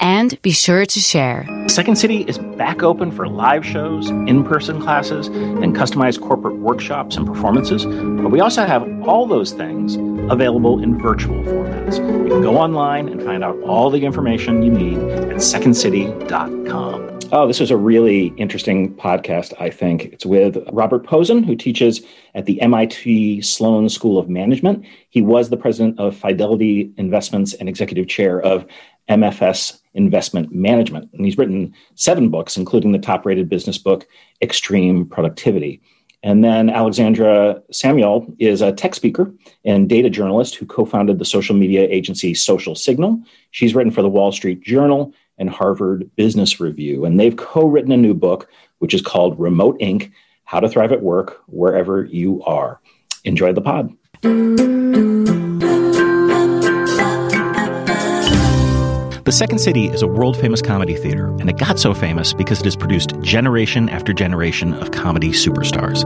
and be sure to share. Second City is back open for live shows, in person classes, and customized corporate workshops and performances. But we also have all those things available in virtual formats. You can go online and find out all the information you need at secondcity.com. Oh, this is a really interesting podcast, I think. It's with Robert Pozen, who teaches at the MIT Sloan School of Management. He was the president of Fidelity Investments and executive chair of MFS Investment Management. And he's written seven books, including the top rated business book, Extreme Productivity. And then Alexandra Samuel is a tech speaker and data journalist who co founded the social media agency Social Signal. She's written for the Wall Street Journal and Harvard Business Review. And they've co written a new book, which is called Remote Inc How to Thrive at Work Wherever You Are. Enjoy the pod. The Second City is a world famous comedy theater, and it got so famous because it has produced generation after generation of comedy superstars.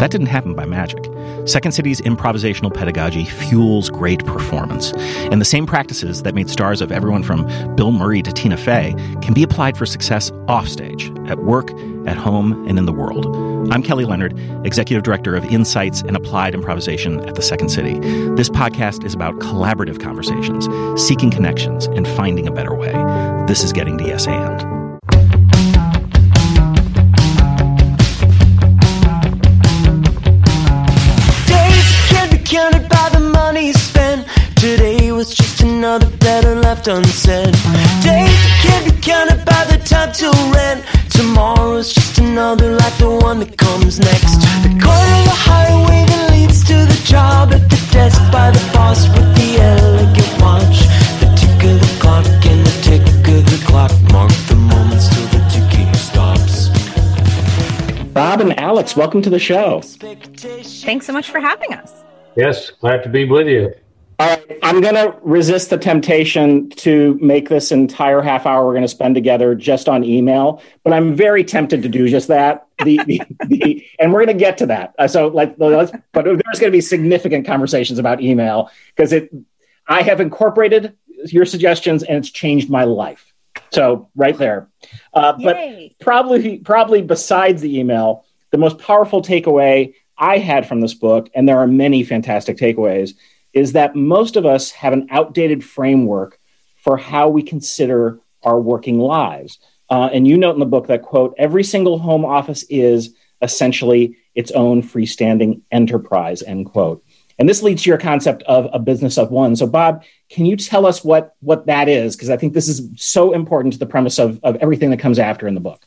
That didn't happen by magic. Second City's improvisational pedagogy fuels great performance, and the same practices that made stars of everyone from Bill Murray to Tina Fey can be applied for success offstage, at work, at home, and in the world. I'm Kelly Leonard, Executive Director of Insights and Applied Improvisation at the Second City. This podcast is about collaborative conversations, seeking connections, and finding a better way. This is Getting to Yes And. Days can't be counted by the money spent. Today was just another letter left unsaid. Days counted by the time till rent. Tomorrow's just another like the one that comes next. The corner of the highway that leads to the job at the desk by the boss with the elegant watch. The tick of the clock and the tick of the clock mark the moments till the ticking stops. Bob and Alex, welcome to the show. Thanks so much for having us. Yes, glad to be with you. All right, I'm going to resist the temptation to make this entire half hour we're going to spend together just on email, but I'm very tempted to do just that. The, the, the and we're going to get to that. Uh, so, like, let's, but there's going to be significant conversations about email because it. I have incorporated your suggestions and it's changed my life. So, right there. Uh, but probably, probably besides the email, the most powerful takeaway I had from this book, and there are many fantastic takeaways, is that most of us have an outdated framework for how we consider our working lives. Uh, and you note in the book that, quote, every single home office is essentially its own freestanding enterprise, end quote. And this leads to your concept of a business of one. So, Bob, can you tell us what, what that is? Because I think this is so important to the premise of, of everything that comes after in the book.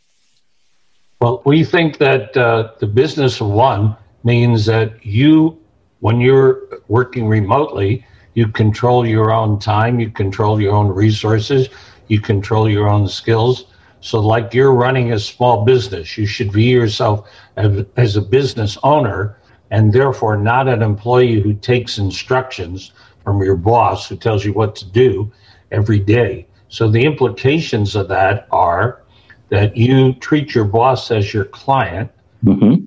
Well, we think that uh, the business of one means that you, when you're working remotely, you control your own time, you control your own resources, you control your own skills. So, like you're running a small business, you should view yourself as, as a business owner and therefore not an employee who takes instructions from your boss who tells you what to do every day. So, the implications of that are that you treat your boss as your client. Mm-hmm.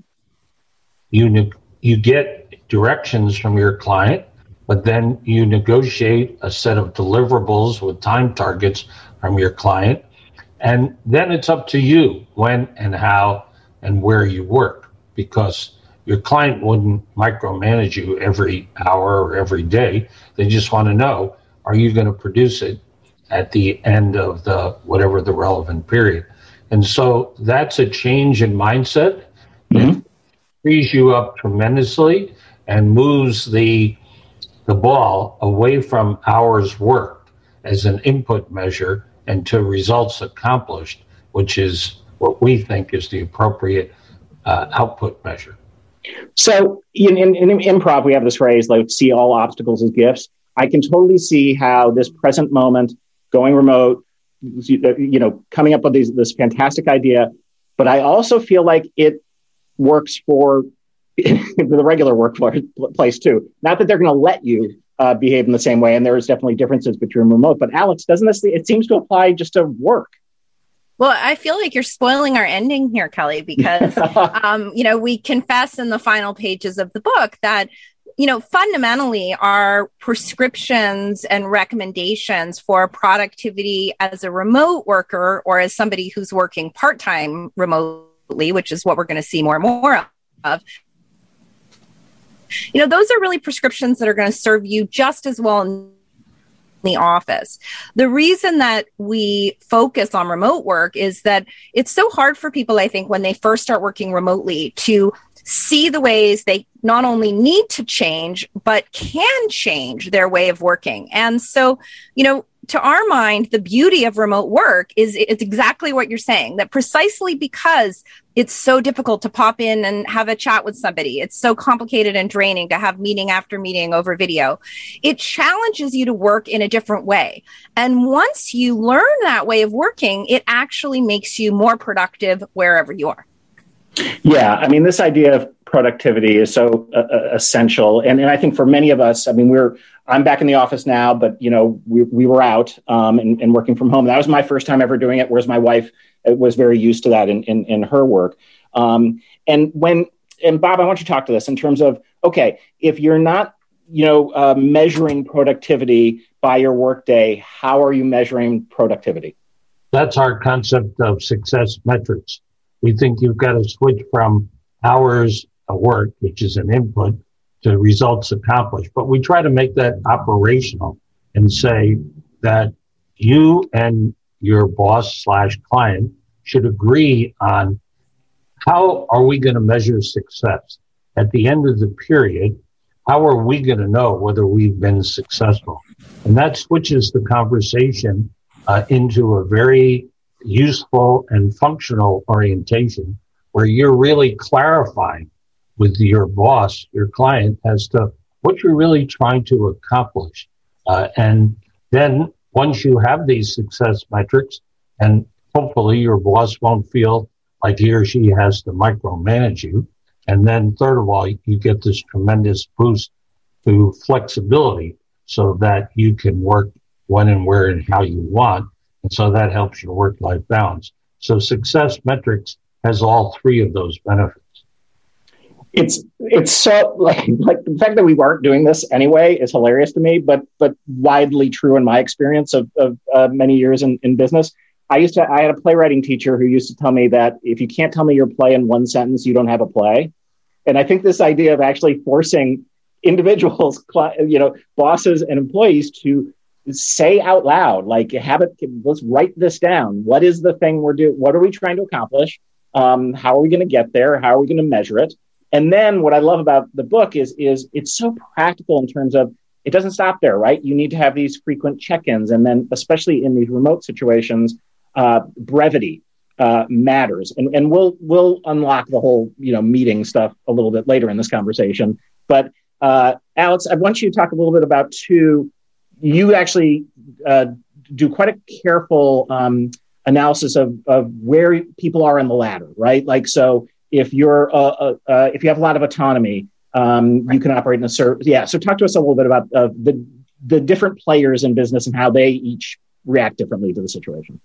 You ne- you get directions from your client, but then you negotiate a set of deliverables with time targets from your client, and then it's up to you when and how and where you work because your client wouldn't micromanage you every hour or every day. They just want to know are you going to produce it at the end of the whatever the relevant period. And so that's a change in mindset mm-hmm. that frees you up tremendously and moves the the ball away from hours worked as an input measure and to results accomplished, which is what we think is the appropriate uh, output measure. So in, in, in improv, we have this phrase like "see all obstacles as gifts." I can totally see how this present moment, going remote, you know, coming up with these, this fantastic idea, but I also feel like it works for the regular workplace too. Not that they're going to let you uh, behave in the same way, and there is definitely differences between remote. But Alex, doesn't this? It seems to apply just to work. Well, I feel like you're spoiling our ending here, Kelly, because, um, you know, we confess in the final pages of the book that, you know, fundamentally our prescriptions and recommendations for productivity as a remote worker or as somebody who's working part time remotely, which is what we're going to see more and more of, you know, those are really prescriptions that are going to serve you just as well in the office. The reason that we focus on remote work is that it's so hard for people, I think, when they first start working remotely to see the ways they not only need to change, but can change their way of working. And so, you know, to our mind, the beauty of remote work is it's exactly what you're saying that precisely because it's so difficult to pop in and have a chat with somebody. It's so complicated and draining to have meeting after meeting over video. It challenges you to work in a different way. And once you learn that way of working, it actually makes you more productive wherever you are. Yeah, I mean, this idea of productivity is so uh, uh, essential, and, and I think for many of us, I mean, we're I'm back in the office now, but you know, we we were out um, and, and working from home. That was my first time ever doing it, whereas my wife uh, was very used to that in in, in her work. Um, and when and Bob, I want you to talk to this in terms of okay, if you're not you know uh, measuring productivity by your workday, how are you measuring productivity? That's our concept of success metrics we think you've got to switch from hours of work, which is an input, to results accomplished. But we try to make that operational and say that you and your boss slash client should agree on how are we going to measure success at the end of the period how are we going to know whether we've been successful and that switches the conversation uh, into a very useful and functional orientation where you're really clarifying with your boss, your client, as to what you're really trying to accomplish. Uh, and then once you have these success metrics, and hopefully your boss won't feel like he or she has to micromanage you. And then third of all, you get this tremendous boost to flexibility so that you can work when and where and how you want and so that helps your work life balance. So success metrics has all three of those benefits. It's it's so like like the fact that we weren't doing this anyway is hilarious to me, but but widely true in my experience of, of uh, many years in, in business. I used to I had a playwriting teacher who used to tell me that if you can't tell me your play in one sentence, you don't have a play. And I think this idea of actually forcing individuals, you know, bosses and employees to say out loud, like have it, let's write this down. What is the thing we're doing? What are we trying to accomplish? Um, how are we going to get there? How are we going to measure it? And then what I love about the book is, is it's so practical in terms of it doesn't stop there, right? You need to have these frequent check-ins. And then especially in these remote situations, uh, brevity uh, matters. And, and we'll, we'll unlock the whole, you know, meeting stuff a little bit later in this conversation. But uh, Alex, I want you to talk a little bit about two you actually uh, do quite a careful um, analysis of, of where people are in the ladder, right? Like, so if you're uh, uh, uh if you have a lot of autonomy, um, right. you can operate in a service. Yeah. So talk to us a little bit about uh, the the different players in business and how they each react differently to the situation.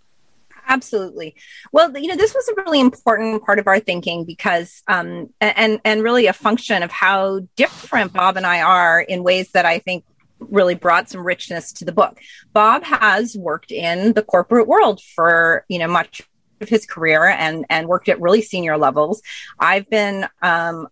Absolutely. Well, you know, this was a really important part of our thinking because, um, and and really a function of how different Bob and I are in ways that I think really brought some richness to the book. Bob has worked in the corporate world for, you know, much of his career and and worked at really senior levels. I've been um,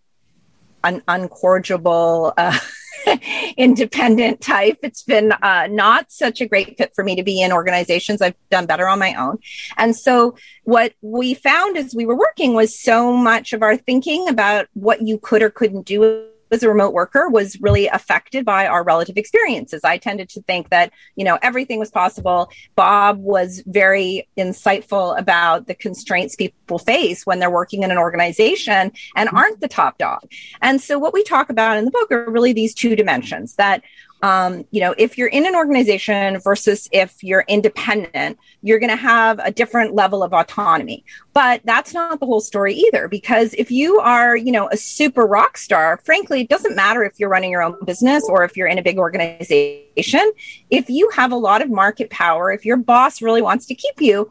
an uncorrigible uh, independent type. It's been uh, not such a great fit for me to be in organizations. I've done better on my own. And so what we found as we were working was so much of our thinking about what you could or couldn't do as a remote worker was really affected by our relative experiences. I tended to think that, you know, everything was possible. Bob was very insightful about the constraints people face when they're working in an organization and mm-hmm. aren't the top dog. And so what we talk about in the book are really these two dimensions that um, you know, if you're in an organization versus if you're independent, you're going to have a different level of autonomy. But that's not the whole story either, because if you are, you know, a super rock star, frankly, it doesn't matter if you're running your own business or if you're in a big organization. If you have a lot of market power, if your boss really wants to keep you,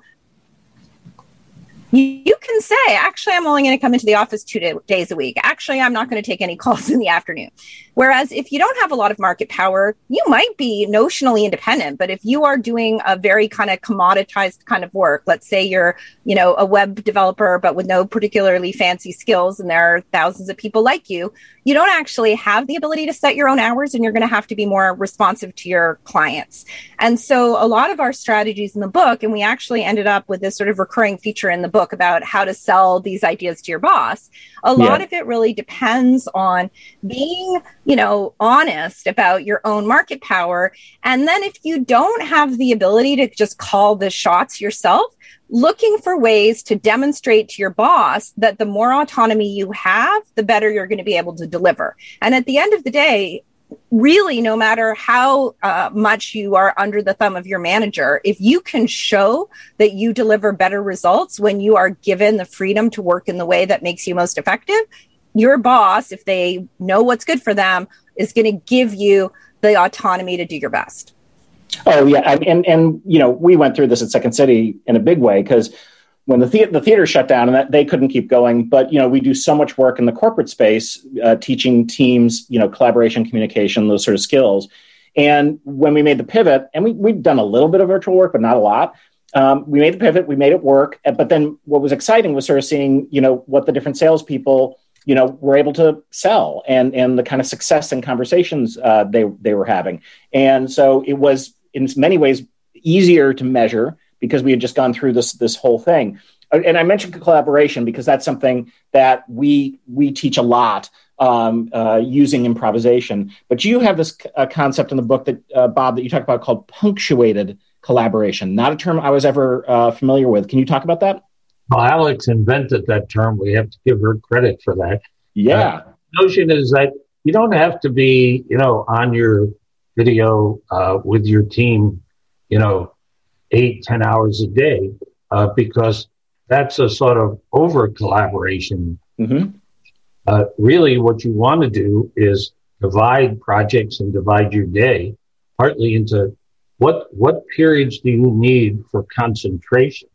you can say, actually, I'm only going to come into the office two day, days a week. Actually, I'm not going to take any calls in the afternoon. Whereas if you don't have a lot of market power, you might be notionally independent. But if you are doing a very kind of commoditized kind of work, let's say you're, you know, a web developer, but with no particularly fancy skills, and there are thousands of people like you, you don't actually have the ability to set your own hours and you're going to have to be more responsive to your clients. And so a lot of our strategies in the book, and we actually ended up with this sort of recurring feature in the book about how to sell these ideas to your boss. A lot yeah. of it really depends on being, you know, honest about your own market power. And then if you don't have the ability to just call the shots yourself, looking for ways to demonstrate to your boss that the more autonomy you have, the better you're going to be able to deliver. And at the end of the day, really no matter how uh, much you are under the thumb of your manager if you can show that you deliver better results when you are given the freedom to work in the way that makes you most effective your boss if they know what's good for them is going to give you the autonomy to do your best. Oh yeah and and you know we went through this at second city in a big way because when the, the- the theater shut down and that they couldn't keep going but you know we do so much work in the corporate space uh, teaching teams you know collaboration communication those sort of skills. And when we made the pivot and we, we've done a little bit of virtual work but not a lot um, we made the pivot we made it work uh, but then what was exciting was sort of seeing you know what the different salespeople you know were able to sell and and the kind of success and conversations uh, they they were having. And so it was in many ways easier to measure because we had just gone through this this whole thing. Uh, and I mentioned collaboration because that's something that we we teach a lot um, uh, using improvisation. But you have this uh, concept in the book that uh, Bob that you talk about called punctuated collaboration. Not a term I was ever uh, familiar with. Can you talk about that? Well, Alex invented that term. We have to give her credit for that. Yeah. Uh, notion is that you don't have to be, you know, on your video with your team, you know, eight, ten hours a day, uh, because that's a sort of over collaboration. Mm-hmm. Uh, really, what you want to do is divide projects and divide your day partly into what what periods do you need for concentration,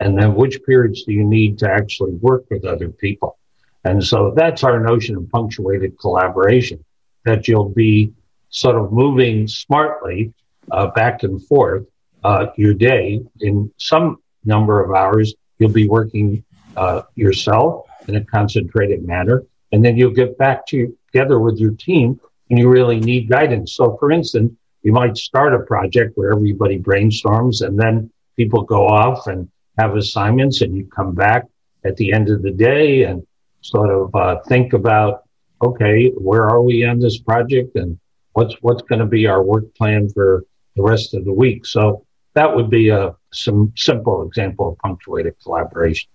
and then which periods do you need to actually work with other people. And so that's our notion of punctuated collaboration, that you'll be sort of moving smartly uh, back and forth uh, your day in some number of hours you'll be working uh, yourself in a concentrated manner and then you'll get back to, together with your team and you really need guidance. So for instance you might start a project where everybody brainstorms and then people go off and have assignments and you come back at the end of the day and sort of uh, think about okay where are we on this project and what's what's going to be our work plan for the rest of the week? So that would be a some simple example of punctuated collaboration.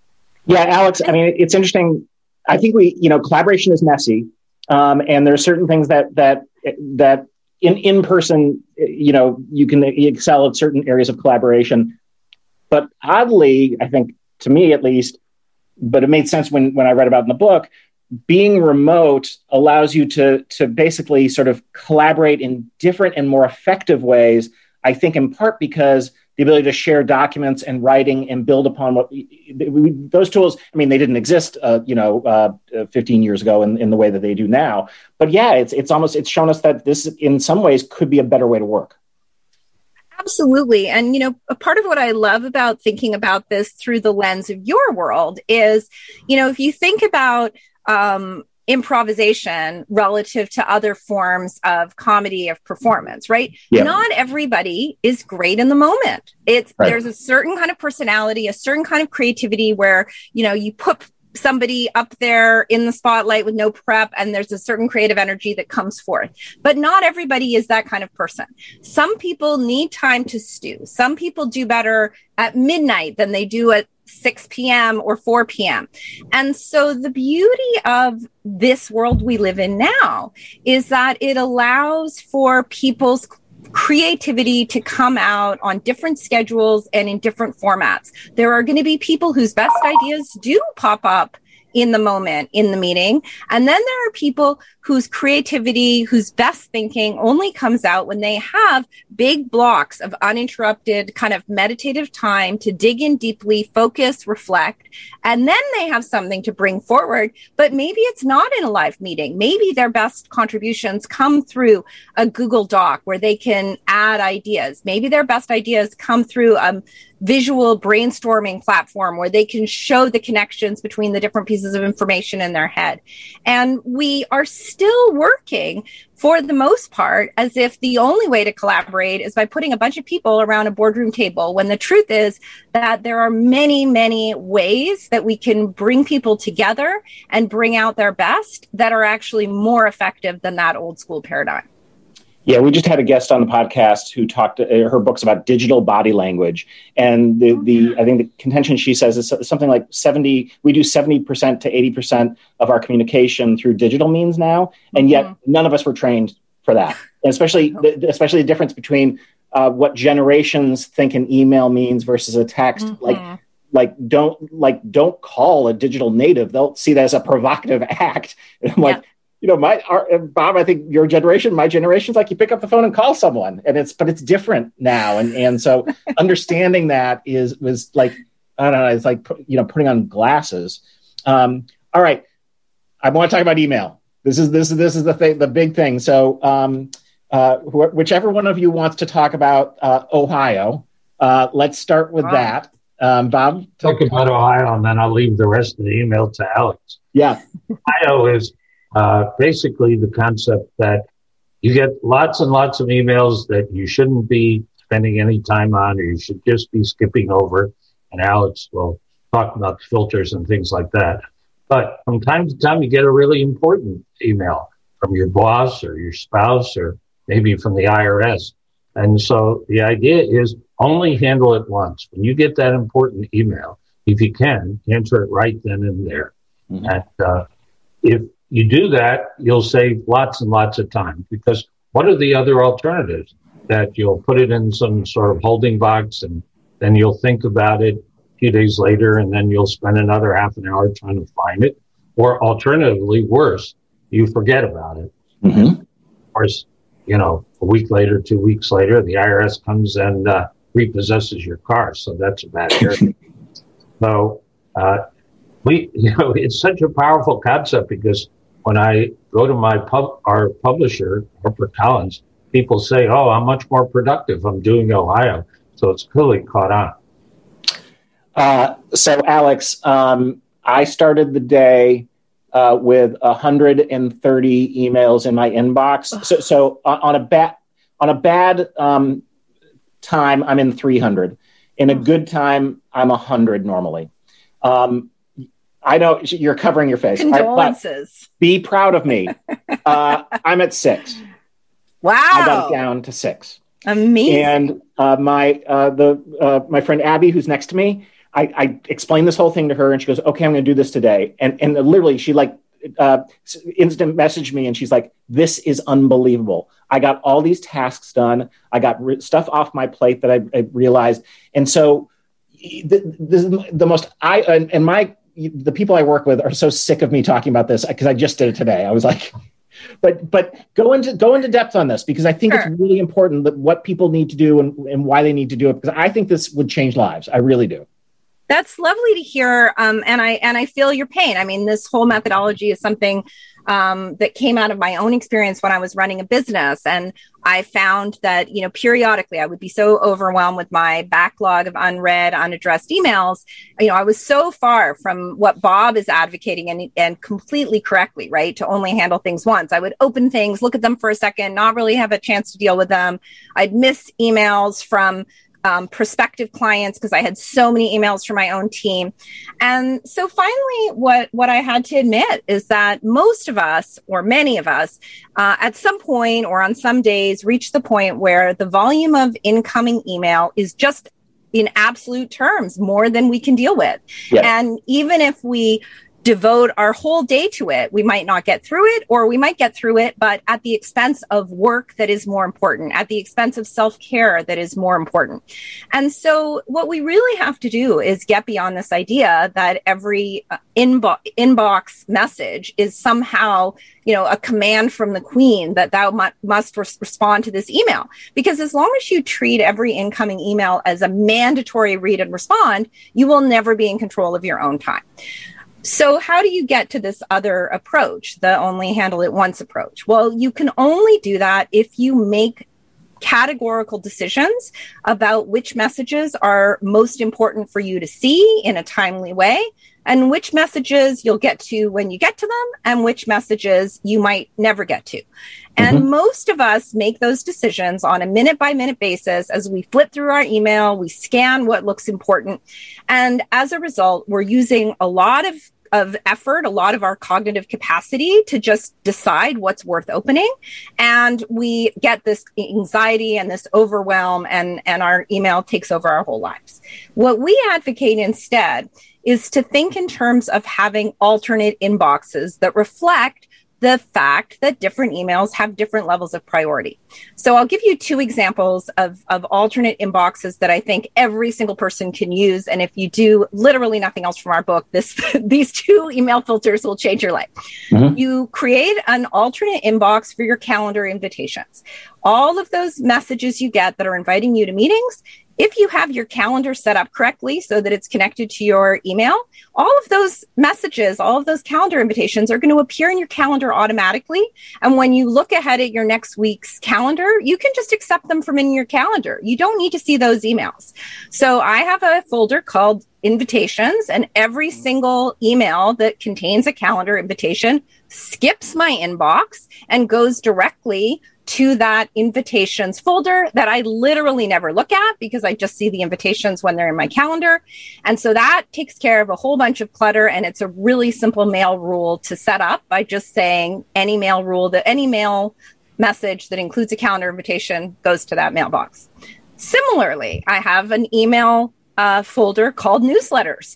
Yeah, Alex. I mean, it's interesting. I think we, you know, collaboration is messy, um, and there are certain things that that that in in person, you know, you can excel at certain areas of collaboration. But oddly, I think to me at least, but it made sense when when I read about in the book. Being remote allows you to to basically sort of collaborate in different and more effective ways I think in part because the ability to share documents and writing and build upon what we, those tools. I mean, they didn't exist, uh, you know, uh, 15 years ago in, in the way that they do now. But yeah, it's it's almost it's shown us that this, in some ways, could be a better way to work. Absolutely. And, you know, a part of what I love about thinking about this through the lens of your world is, you know, if you think about um, improvisation relative to other forms of comedy of performance right yeah. not everybody is great in the moment it's right. there's a certain kind of personality a certain kind of creativity where you know you put somebody up there in the spotlight with no prep and there's a certain creative energy that comes forth but not everybody is that kind of person some people need time to stew some people do better at midnight than they do at 6 p.m. or 4 p.m. And so the beauty of this world we live in now is that it allows for people's creativity to come out on different schedules and in different formats. There are going to be people whose best ideas do pop up in the moment in the meeting. And then there are people whose creativity, whose best thinking only comes out when they have big blocks of uninterrupted kind of meditative time to dig in deeply, focus, reflect, and then they have something to bring forward. But maybe it's not in a live meeting. Maybe their best contributions come through a Google Doc where they can add ideas. Maybe their best ideas come through a visual brainstorming platform where they can show the connections between the different pieces of information in their head. And we are still working for the most part as if the only way to collaborate is by putting a bunch of people around a boardroom table when the truth is that there are many, many ways that we can bring people together and bring out their best that are actually more effective than that old school paradigm. Yeah, we just had a guest on the podcast who talked. Uh, her books about digital body language, and the the I think the contention she says is something like seventy. We do seventy percent to eighty percent of our communication through digital means now, and yet mm-hmm. none of us were trained for that. And especially the, especially the difference between uh, what generations think an email means versus a text. Mm-hmm. Like like don't like don't call a digital native. They'll see that as a provocative act. And I'm yeah. like you know, my our, Bob, I think your generation, my generation's like you pick up the phone and call someone, and it's but it's different now, and and so understanding that is was like I don't know, it's like you know putting on glasses. Um, all right, I want to talk about email. This is this is this is the thing, the big thing. So, um, uh, wh- whichever one of you wants to talk about uh, Ohio, uh, let's start with wow. that. Um, Bob, talk about Ohio, and then I'll leave the rest of the email to Alex. Yeah, Ohio is uh, basically the concept that you get lots and lots of emails that you shouldn't be spending any time on or you should just be skipping over. And Alex will talk about filters and things like that. But from time to time, you get a really important email from your boss or your spouse or maybe from the IRS. And so the idea is only handle it once. When you get that important email, if you can, answer it right then and there. Mm-hmm. And uh, if you do that, you'll save lots and lots of time because what are the other alternatives? That you'll put it in some sort of holding box and then you'll think about it a few days later and then you'll spend another half an hour trying to find it. Or alternatively, worse, you forget about it. Mm-hmm. Of course, you know, a week later, two weeks later, the IRS comes and uh, repossesses your car. So that's a bad area. so, uh, we, you know, it's such a powerful concept because when I go to my pub, our publisher, HarperCollins, people say, "Oh, I'm much more productive. I'm doing Ohio." So it's clearly caught on. Uh, so, Alex, um, I started the day uh, with 130 emails in my inbox. So, so on a bad on a bad um, time, I'm in 300. In a good time, I'm 100 normally. Um, I know you're covering your face. Condolences. be proud of me. uh, I'm at six. Wow. I got down to six. Amazing. And uh, my uh, the uh, my friend Abby, who's next to me, I, I explained this whole thing to her, and she goes, "Okay, I'm going to do this today." And and literally, she like uh, instant messaged me, and she's like, "This is unbelievable. I got all these tasks done. I got re- stuff off my plate that I, I realized." And so, the, the, the most I and, and my the people I work with are so sick of me talking about this because I just did it today. I was like, but but go into go into depth on this because I think sure. it's really important that what people need to do and, and why they need to do it because I think this would change lives. I really do. That's lovely to hear, um, and I and I feel your pain. I mean, this whole methodology is something um, that came out of my own experience when I was running a business. And I found that, you know, periodically I would be so overwhelmed with my backlog of unread, unaddressed emails. You know, I was so far from what Bob is advocating and, and completely correctly, right? To only handle things once. I would open things, look at them for a second, not really have a chance to deal with them. I'd miss emails from um, prospective clients because I had so many emails from my own team. And so finally, what, what I had to admit is that most of us, or many of us, uh, at some point or on some days, reach the point where the volume of incoming email is just in absolute terms more than we can deal with. Yeah. And even if we devote our whole day to it. We might not get through it or we might get through it, but at the expense of work that is more important, at the expense of self care that is more important. And so what we really have to do is get beyond this idea that every uh, inbo- inbox message is somehow, you know, a command from the queen that thou mu- must respond to this email. Because as long as you treat every incoming email as a mandatory read and respond, you will never be in control of your own time. So, how do you get to this other approach, the only handle it once approach? Well, you can only do that if you make categorical decisions about which messages are most important for you to see in a timely way and which messages you'll get to when you get to them and which messages you might never get to. And mm-hmm. most of us make those decisions on a minute by minute basis as we flip through our email, we scan what looks important. And as a result, we're using a lot of of effort, a lot of our cognitive capacity to just decide what's worth opening. And we get this anxiety and this overwhelm and, and our email takes over our whole lives. What we advocate instead is to think in terms of having alternate inboxes that reflect the fact that different emails have different levels of priority. So I'll give you two examples of, of alternate inboxes that I think every single person can use. And if you do literally nothing else from our book, this these two email filters will change your life. Mm-hmm. You create an alternate inbox for your calendar invitations. All of those messages you get that are inviting you to meetings, if you have your calendar set up correctly so that it's connected to your email, all of those messages, all of those calendar invitations are going to appear in your calendar automatically. And when you look ahead at your next week's calendar, you can just accept them from in your calendar. You don't need to see those emails. So I have a folder called invitations and every mm. single email that contains a calendar invitation skips my inbox and goes directly to that invitations folder that I literally never look at because I just see the invitations when they're in my calendar. And so that takes care of a whole bunch of clutter. And it's a really simple mail rule to set up by just saying any mail rule that any mail message that includes a calendar invitation goes to that mailbox. Similarly, I have an email uh, folder called newsletters.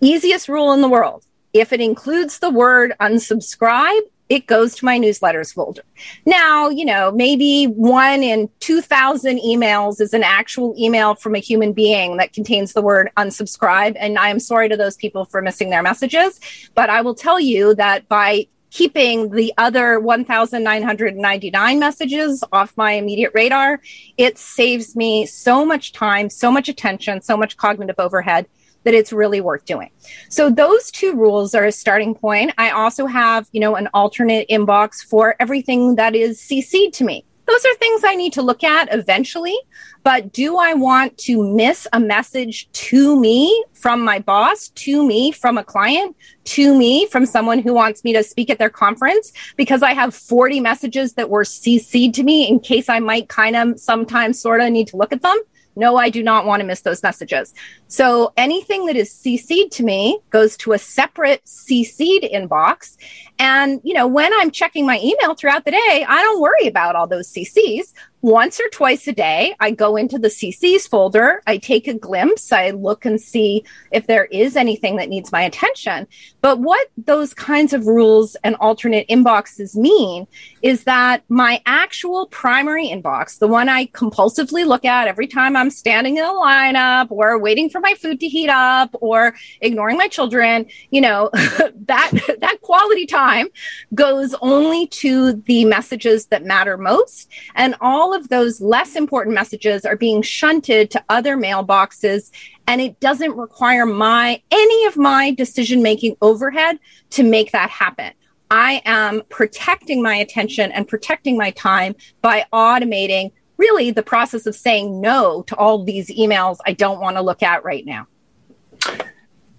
Easiest rule in the world. If it includes the word unsubscribe, it goes to my newsletters folder. Now, you know, maybe one in 2000 emails is an actual email from a human being that contains the word unsubscribe. And I am sorry to those people for missing their messages. But I will tell you that by keeping the other 1,999 messages off my immediate radar, it saves me so much time, so much attention, so much cognitive overhead that it's really worth doing. So those two rules are a starting point. I also have, you know, an alternate inbox for everything that is CC'd to me. Those are things I need to look at eventually. But do I want to miss a message to me from my boss, to me from a client, to me from someone who wants me to speak at their conference because I have 40 messages that were CC'd to me in case I might kind of sometimes sort of need to look at them? No, I do not want to miss those messages. So anything that is CC'd to me goes to a separate CC'd inbox. And, you know, when I'm checking my email throughout the day, I don't worry about all those CCs once or twice a day, I go into the CCs folder, I take a glimpse, I look and see if there is anything that needs my attention. But what those kinds of rules and alternate inboxes mean is that my actual primary inbox, the one I compulsively look at every time I'm standing in a lineup or waiting for my food to heat up or ignoring my children, you know, that that quality time goes only to the messages that matter most. And all of those less important messages are being shunted to other mailboxes and it doesn't require my any of my decision making overhead to make that happen. I am protecting my attention and protecting my time by automating really the process of saying no to all these emails I don't want to look at right now.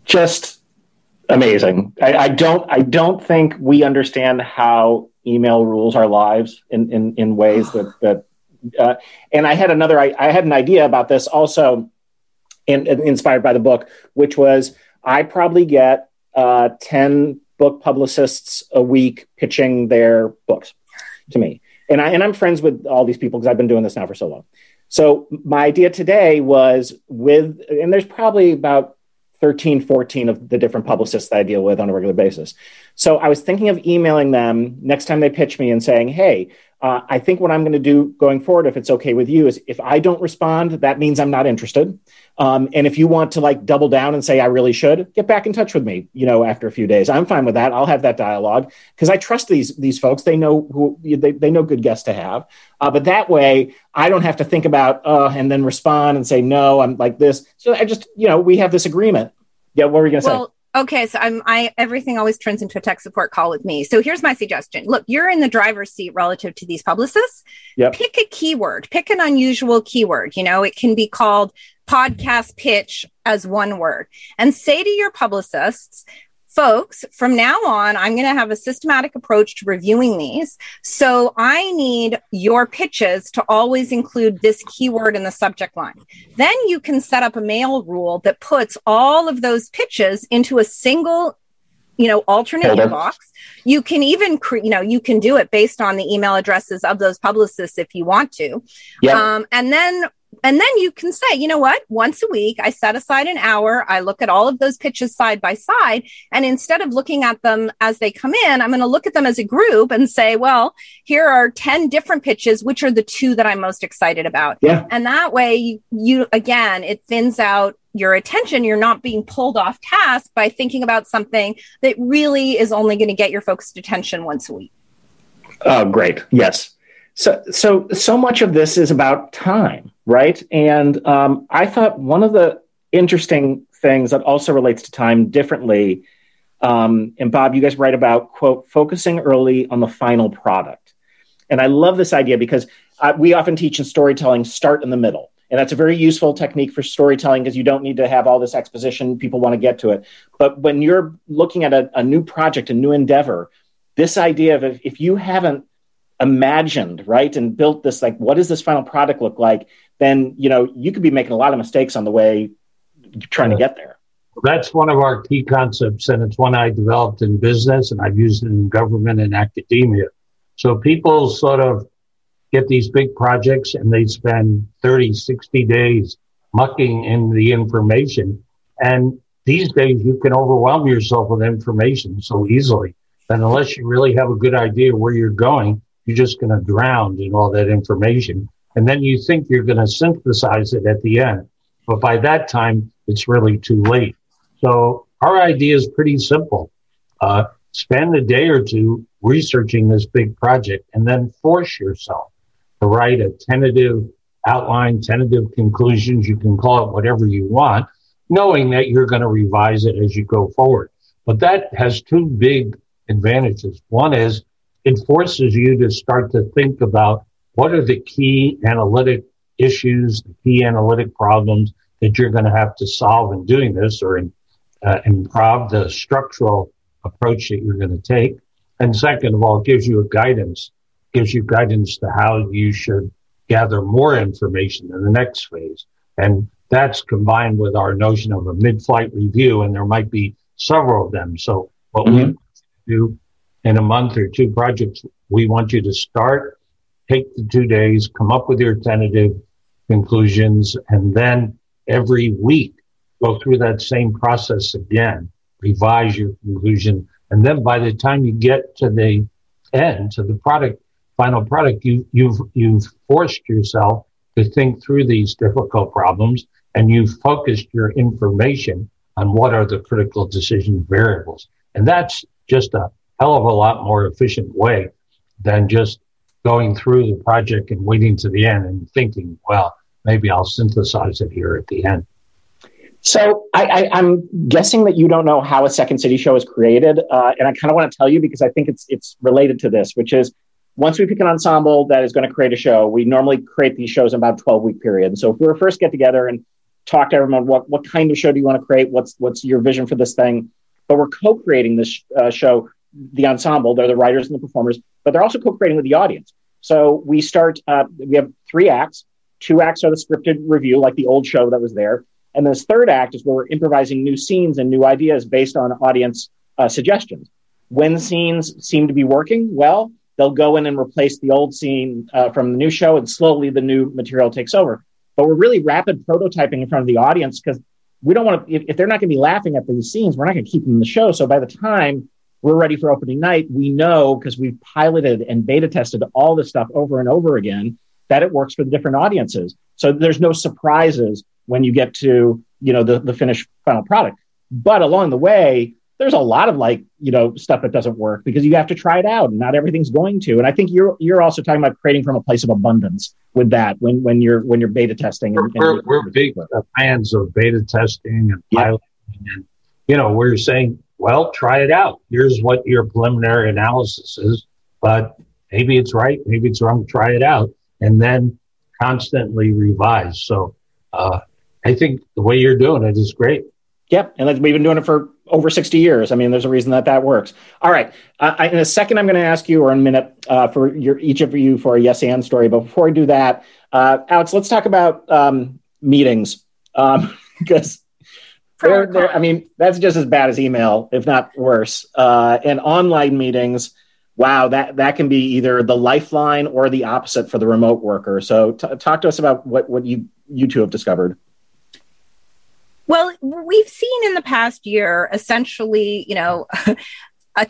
Just amazing. I, I don't I don't think we understand how email rules our lives in, in, in ways that, that uh, and I had another, I, I, had an idea about this also, in, inspired by the book, which was I probably get uh, 10 book publicists a week pitching their books to me. And, I, and I'm friends with all these people because I've been doing this now for so long. So my idea today was with, and there's probably about 13, 14 of the different publicists that I deal with on a regular basis. So I was thinking of emailing them next time they pitch me and saying, hey, uh, I think what I'm going to do going forward, if it's okay with you, is if I don't respond, that means I'm not interested. Um, and if you want to like double down and say I really should, get back in touch with me. You know, after a few days, I'm fine with that. I'll have that dialogue because I trust these these folks. They know who they, they know good guests to have. Uh, but that way, I don't have to think about uh, and then respond and say no. I'm like this. So I just you know we have this agreement. Yeah, what were you going to well, say? Okay, so I'm I everything always turns into a tech support call with me. So here's my suggestion. Look, you're in the driver's seat relative to these publicists. Yep. Pick a keyword, pick an unusual keyword. You know, it can be called podcast pitch as one word and say to your publicists, folks, from now on, I'm going to have a systematic approach to reviewing these. So I need your pitches to always include this keyword in the subject line. Then you can set up a mail rule that puts all of those pitches into a single you know alternate inbox you can even cre- you know you can do it based on the email addresses of those publicists if you want to yep. um, and then and then you can say, you know what? Once a week, I set aside an hour. I look at all of those pitches side by side. And instead of looking at them as they come in, I'm going to look at them as a group and say, well, here are 10 different pitches. Which are the two that I'm most excited about? Yeah. And that way you, you again, it thins out your attention. You're not being pulled off task by thinking about something that really is only going to get your focused attention once a week. Oh, great. Yes. So, so, so much of this is about time, right? And um, I thought one of the interesting things that also relates to time differently. Um, and Bob, you guys write about quote focusing early on the final product, and I love this idea because uh, we often teach in storytelling start in the middle, and that's a very useful technique for storytelling because you don't need to have all this exposition. People want to get to it, but when you're looking at a, a new project, a new endeavor, this idea of if, if you haven't imagined, right, and built this like, what does this final product look like? Then you know you could be making a lot of mistakes on the way trying to get there. That's one of our key concepts, and it's one I developed in business, and I've used it in government and academia. So people sort of get these big projects and they spend 30, 60 days mucking in the information. And these days you can overwhelm yourself with information so easily And unless you really have a good idea where you're going, you're just going to drown in all that information. And then you think you're going to synthesize it at the end. But by that time, it's really too late. So our idea is pretty simple. Uh, spend a day or two researching this big project and then force yourself to write a tentative outline, tentative conclusions. You can call it whatever you want, knowing that you're going to revise it as you go forward. But that has two big advantages. One is it forces you to start to think about what are the key analytic issues, the key analytic problems that you're going to have to solve in doing this or in, uh, improv the structural approach that you're going to take. And second of all, it gives you a guidance, gives you guidance to how you should gather more information in the next phase. And that's combined with our notion of a mid-flight review, and there might be several of them. So what mm-hmm. we do in a month or two projects, we want you to start, take the two days, come up with your tentative conclusions, and then every week go through that same process again, revise your conclusion. And then by the time you get to the end, to the product, final product, you, you've, you've forced yourself to think through these difficult problems and you've focused your information on what are the critical decision variables. And that's just a hell of a lot more efficient way than just going through the project and waiting to the end and thinking, well, maybe I'll synthesize it here at the end. So I, am guessing that you don't know how a Second City show is created, uh, and I kind of want to tell you because I think it's it's related to this, which is once we pick an ensemble that is going to create a show, we normally create these shows in about 12 week period. And so if we were first get together and talk to everyone, what what kind of show do you want to create? What's what's your vision for this thing? But we're co-creating this uh, show the ensemble. They're the writers and the performers, but they're also co-creating with the audience. So we start. Uh, we have three acts. Two acts are the scripted revue, like the old show that was there, and this third act is where we're improvising new scenes and new ideas based on audience uh, suggestions. When scenes seem to be working well, they'll go in and replace the old scene uh, from the new show, and slowly the new material takes over. But we're really rapid prototyping in front of the audience because we don't want to, if, they're not going to be laughing at these scenes, we're not going to keep them in the show. So by the time we're ready for opening night, we know because we've piloted and beta tested all this stuff over and over again that it works for the different audiences. So there's no surprises when you get to, you know, the, the finished final product. But along the way, there's a lot of like you know stuff that doesn't work because you have to try it out and not everything's going to and i think you're you're also talking about creating from a place of abundance with that when when you're when you're beta testing and, we're, and we're, big fans of beta testing and piloting and you know we're saying well try it out here's what your preliminary analysis is but maybe it's right maybe it's wrong try it out and then constantly revise so uh, i think the way you're doing it is great Yep, and we've been doing it for over 60 years. I mean, there's a reason that that works. All right. Uh, I, in a second, I'm going to ask you, or in a minute, uh, for your, each of you for a yes and story. But before I do that, uh, Alex, let's talk about um, meetings because um, they're, I mean, that's just as bad as email, if not worse. Uh, and online meetings, wow, that that can be either the lifeline or the opposite for the remote worker. So, t- talk to us about what what you you two have discovered. Well, we've seen in the past year essentially, you know, a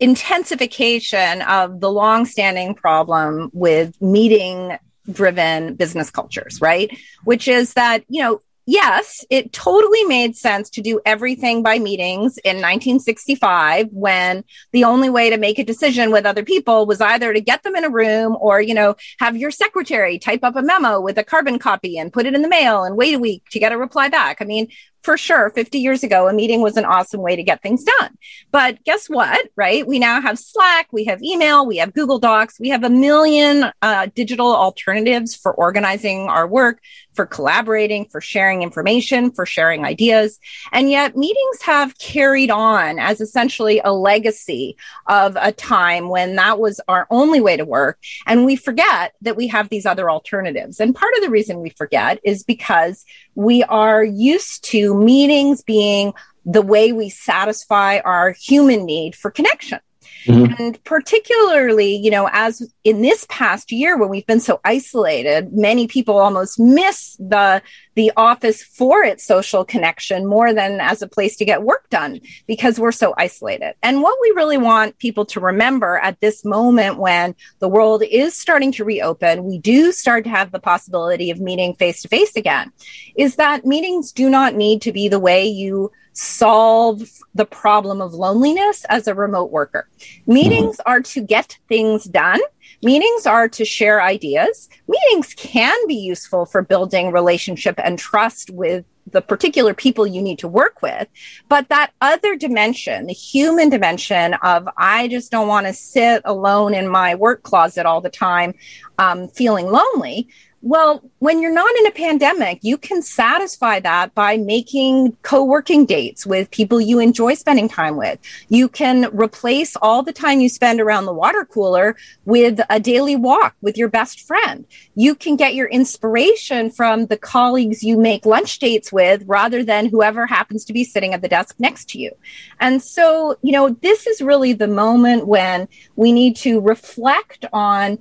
intensification of the long-standing problem with meeting driven business cultures, right? Which is that, you know, yes, it totally made sense to do everything by meetings in 1965 when the only way to make a decision with other people was either to get them in a room or, you know, have your secretary type up a memo with a carbon copy and put it in the mail and wait a week to get a reply back. I mean, for sure 50 years ago a meeting was an awesome way to get things done. But guess what right? We now have slack we have email we have google docs we have a million uh, digital alternatives for organizing our work for collaborating for sharing information for sharing ideas. And yet meetings have carried on as essentially a legacy of a time when that was our only way to work. And we forget that we have these other alternatives. And part of the reason we forget is because we are used to meetings being the way we satisfy our human need for connection. Mm-hmm. And particularly, you know, as in this past year when we've been so isolated, many people almost miss the the office for its social connection more than as a place to get work done because we're so isolated. And what we really want people to remember at this moment when the world is starting to reopen, we do start to have the possibility of meeting face to face again, is that meetings do not need to be the way you solve the problem of loneliness as a remote worker. Meetings mm-hmm. are to get things done. Meetings are to share ideas. Meetings can be useful for building relationship and trust with the particular people you need to work with. But that other dimension, the human dimension of, I just don't want to sit alone in my work closet all the time, um, feeling lonely well, when you're not in a pandemic, you can satisfy that by making co working dates with people you enjoy spending time with. You can replace all the time you spend around the water cooler with a daily walk with your best friend. You can get your inspiration from the colleagues you make lunch dates with rather than whoever happens to be sitting at the desk next to you. And so, you know, this is really the moment when we need to reflect on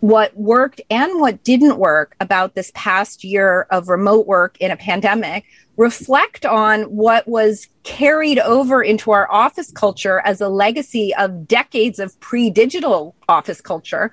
what worked and what didn't work about this past year of remote work in a pandemic reflect on what was carried over into our office culture as a legacy of decades of pre digital office culture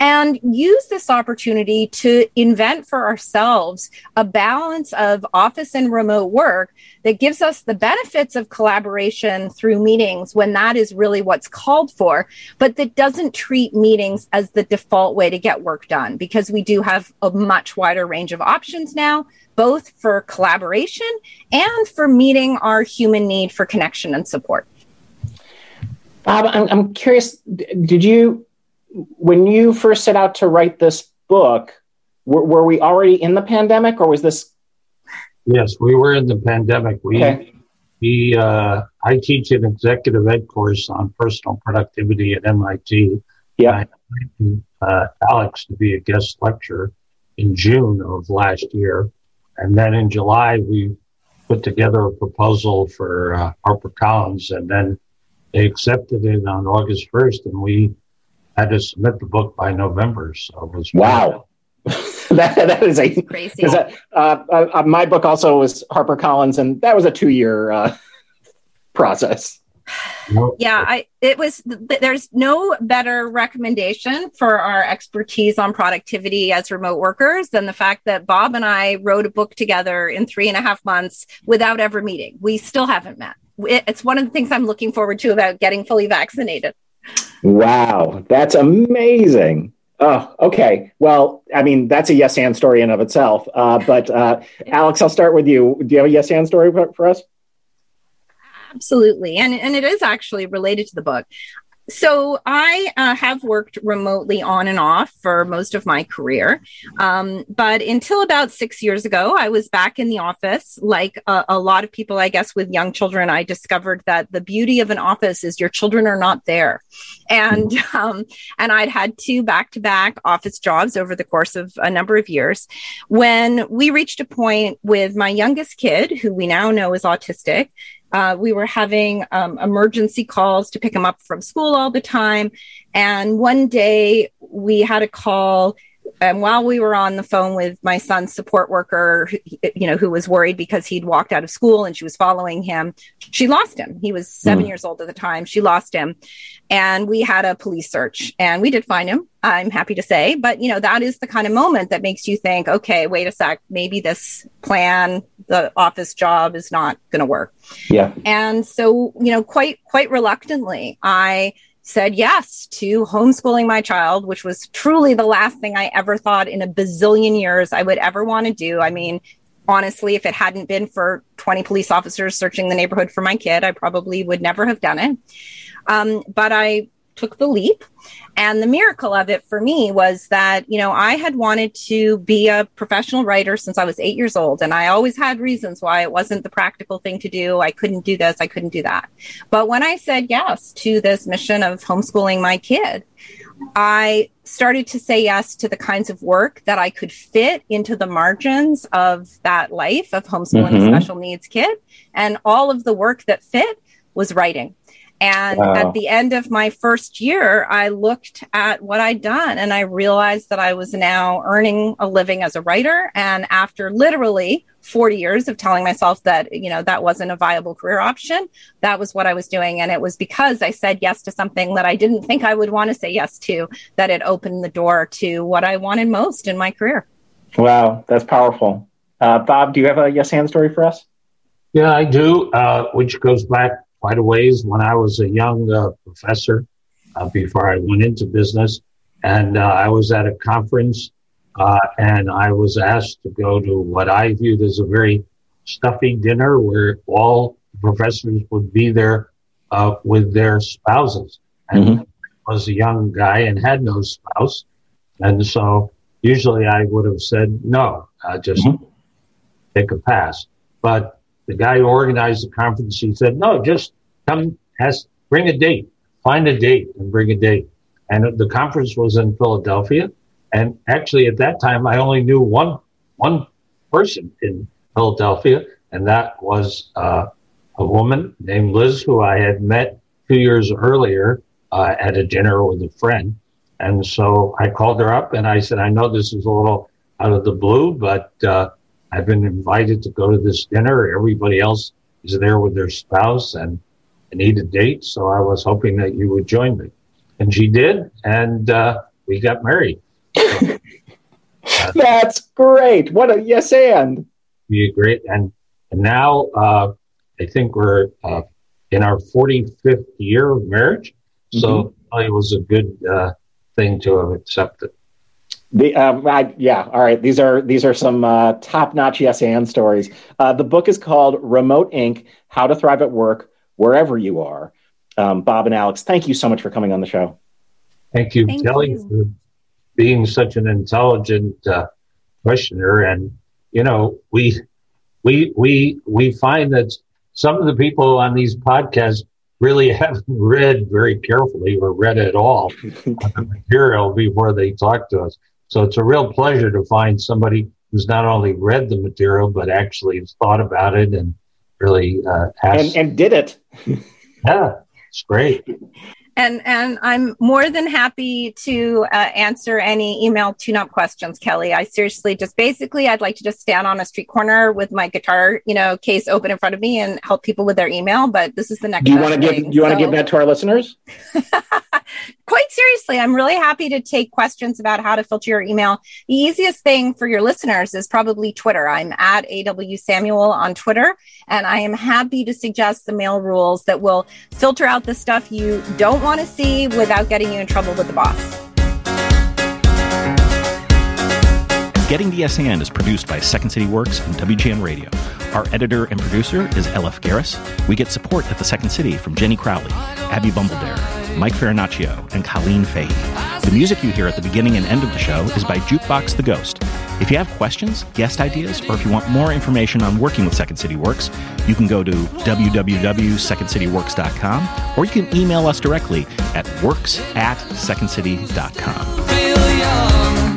and use this opportunity to invent for ourselves a balance of office and remote work that gives us the benefits of collaboration through meetings when that is really what's called for, but that doesn't treat meetings as the default way to get work done because we do have a much wider range of options now both for collaboration and for meeting our human need for connection and support. Bob, I'm, I'm curious, did you, when you first set out to write this book, were, were we already in the pandemic or was this? Yes, we were in the pandemic. We, okay. we uh, I teach an executive ed course on personal productivity at MIT. Yeah. I invited uh, Alex to be a guest lecturer in June of last year. And then in July, we put together a proposal for uh, HarperCollins, and then they accepted it on August 1st, and we had to submit the book by November. So it was wow. that, that is a crazy. Uh, uh, uh, my book also was Harper Collins, and that was a two year uh, process. Yeah, I it was there's no better recommendation for our expertise on productivity as remote workers than the fact that Bob and I wrote a book together in three and a half months without ever meeting. We still haven't met. It's one of the things I'm looking forward to about getting fully vaccinated. Wow, that's amazing. Oh, okay. Well, I mean, that's a yes and story in of itself. Uh, but uh, Alex, I'll start with you. Do you have a yes and story for, for us? Absolutely. And, and it is actually related to the book. So I uh, have worked remotely on and off for most of my career. Um, but until about six years ago, I was back in the office. Like a, a, lot of people, I guess, with young children, I discovered that the beauty of an office is your children are not there. And, um, and I'd had two back to back office jobs over the course of a number of years. When we reached a point with my youngest kid, who we now know is autistic, uh, we were having um, emergency calls to pick him up from school all the time. And one day we had a call and while we were on the phone with my son's support worker, you know, who was worried because he'd walked out of school and she was following him, she lost him. He was 7 mm. years old at the time. She lost him. And we had a police search and we did find him. I'm happy to say, but you know, that is the kind of moment that makes you think, okay, wait a sec, maybe this plan, the office job is not going to work. Yeah. And so, you know, quite, quite reluctantly, I said yes to homeschooling my child, which was truly the last thing I ever thought in a bazillion years I would ever want to do. I mean, honestly, if it hadn't been for 20 police officers searching the neighborhood for my kid, I probably would never have done it. Um, but I took the leap. And the miracle of it for me was that, you know, I had wanted to be a professional writer since I was eight years old. And I always had reasons why it wasn't the practical thing to do. I couldn't do this. I couldn't do that. But when I said yes to this mission of homeschooling my kid, I started to say yes to the kinds of work that I could fit into the margins of that life of homeschooling mm-hmm. a special needs kid. And all of the work that fit was writing. And wow. at the end of my first year, I looked at what I'd done and I realized that I was now earning a living as a writer. And after literally 40 years of telling myself that, you know, that wasn't a viable career option, that was what I was doing. And it was because I said yes to something that I didn't think I would want to say yes to that it opened the door to what I wanted most in my career. Wow, that's powerful. Uh, Bob, do you have a yes and story for us? Yeah, I do, uh, which goes back quite a ways when I was a young uh, professor uh, before I went into business. And uh, I was at a conference uh, and I was asked to go to what I viewed as a very stuffy dinner where all professors would be there uh, with their spouses. And mm-hmm. I was a young guy and had no spouse. And so usually I would have said no, I just mm-hmm. take a pass. But the guy who organized the conference, he said, no, just come, has, bring a date, find a date and bring a date. And the conference was in Philadelphia. And actually at that time, I only knew one, one person in Philadelphia. And that was, uh, a woman named Liz, who I had met two years earlier, uh, at a dinner with a friend. And so I called her up and I said, I know this is a little out of the blue, but, uh, I've been invited to go to this dinner. Everybody else is there with their spouse and I need a date. So I was hoping that you would join me. And she did. And uh, we got married. So, uh, That's great. What a yes and. Be great. And, and now uh, I think we're uh, in our 45th year of marriage. So mm-hmm. it was a good uh, thing to have accepted. The um, I, yeah, all right. These are these are some uh, top notch yes and stories. Uh, the book is called Remote Inc. How to Thrive at Work Wherever You Are. Um, Bob and Alex, thank you so much for coming on the show. Thank you, thank Kelly, you. for being such an intelligent uh, questioner. And you know, we we we we find that some of the people on these podcasts really haven't read very carefully or read at all the material before they talk to us. So it's a real pleasure to find somebody who's not only read the material, but actually has thought about it and really uh, and, and did it. yeah, it's great. And and I'm more than happy to uh, answer any email tune-up questions, Kelly. I seriously just basically I'd like to just stand on a street corner with my guitar, you know, case open in front of me and help people with their email. But this is the next. Do you want to give? Do you want to give that to our listeners? Quite seriously, I'm really happy to take questions about how to filter your email. The easiest thing for your listeners is probably Twitter. I'm at AW Samuel on Twitter, and I am happy to suggest the mail rules that will filter out the stuff you don't want to see without getting you in trouble with the boss. Getting to Yes And is produced by Second City Works and WGN Radio. Our editor and producer is LF Garris. We get support at the Second City from Jenny Crowley, Abby Bumbledare, Mike Farinaccio, and Colleen Fahey. The music you hear at the beginning and end of the show is by Jukebox the Ghost. If you have questions, guest ideas, or if you want more information on working with Second City Works, you can go to www.secondcityworks.com or you can email us directly at works at secondcity.com.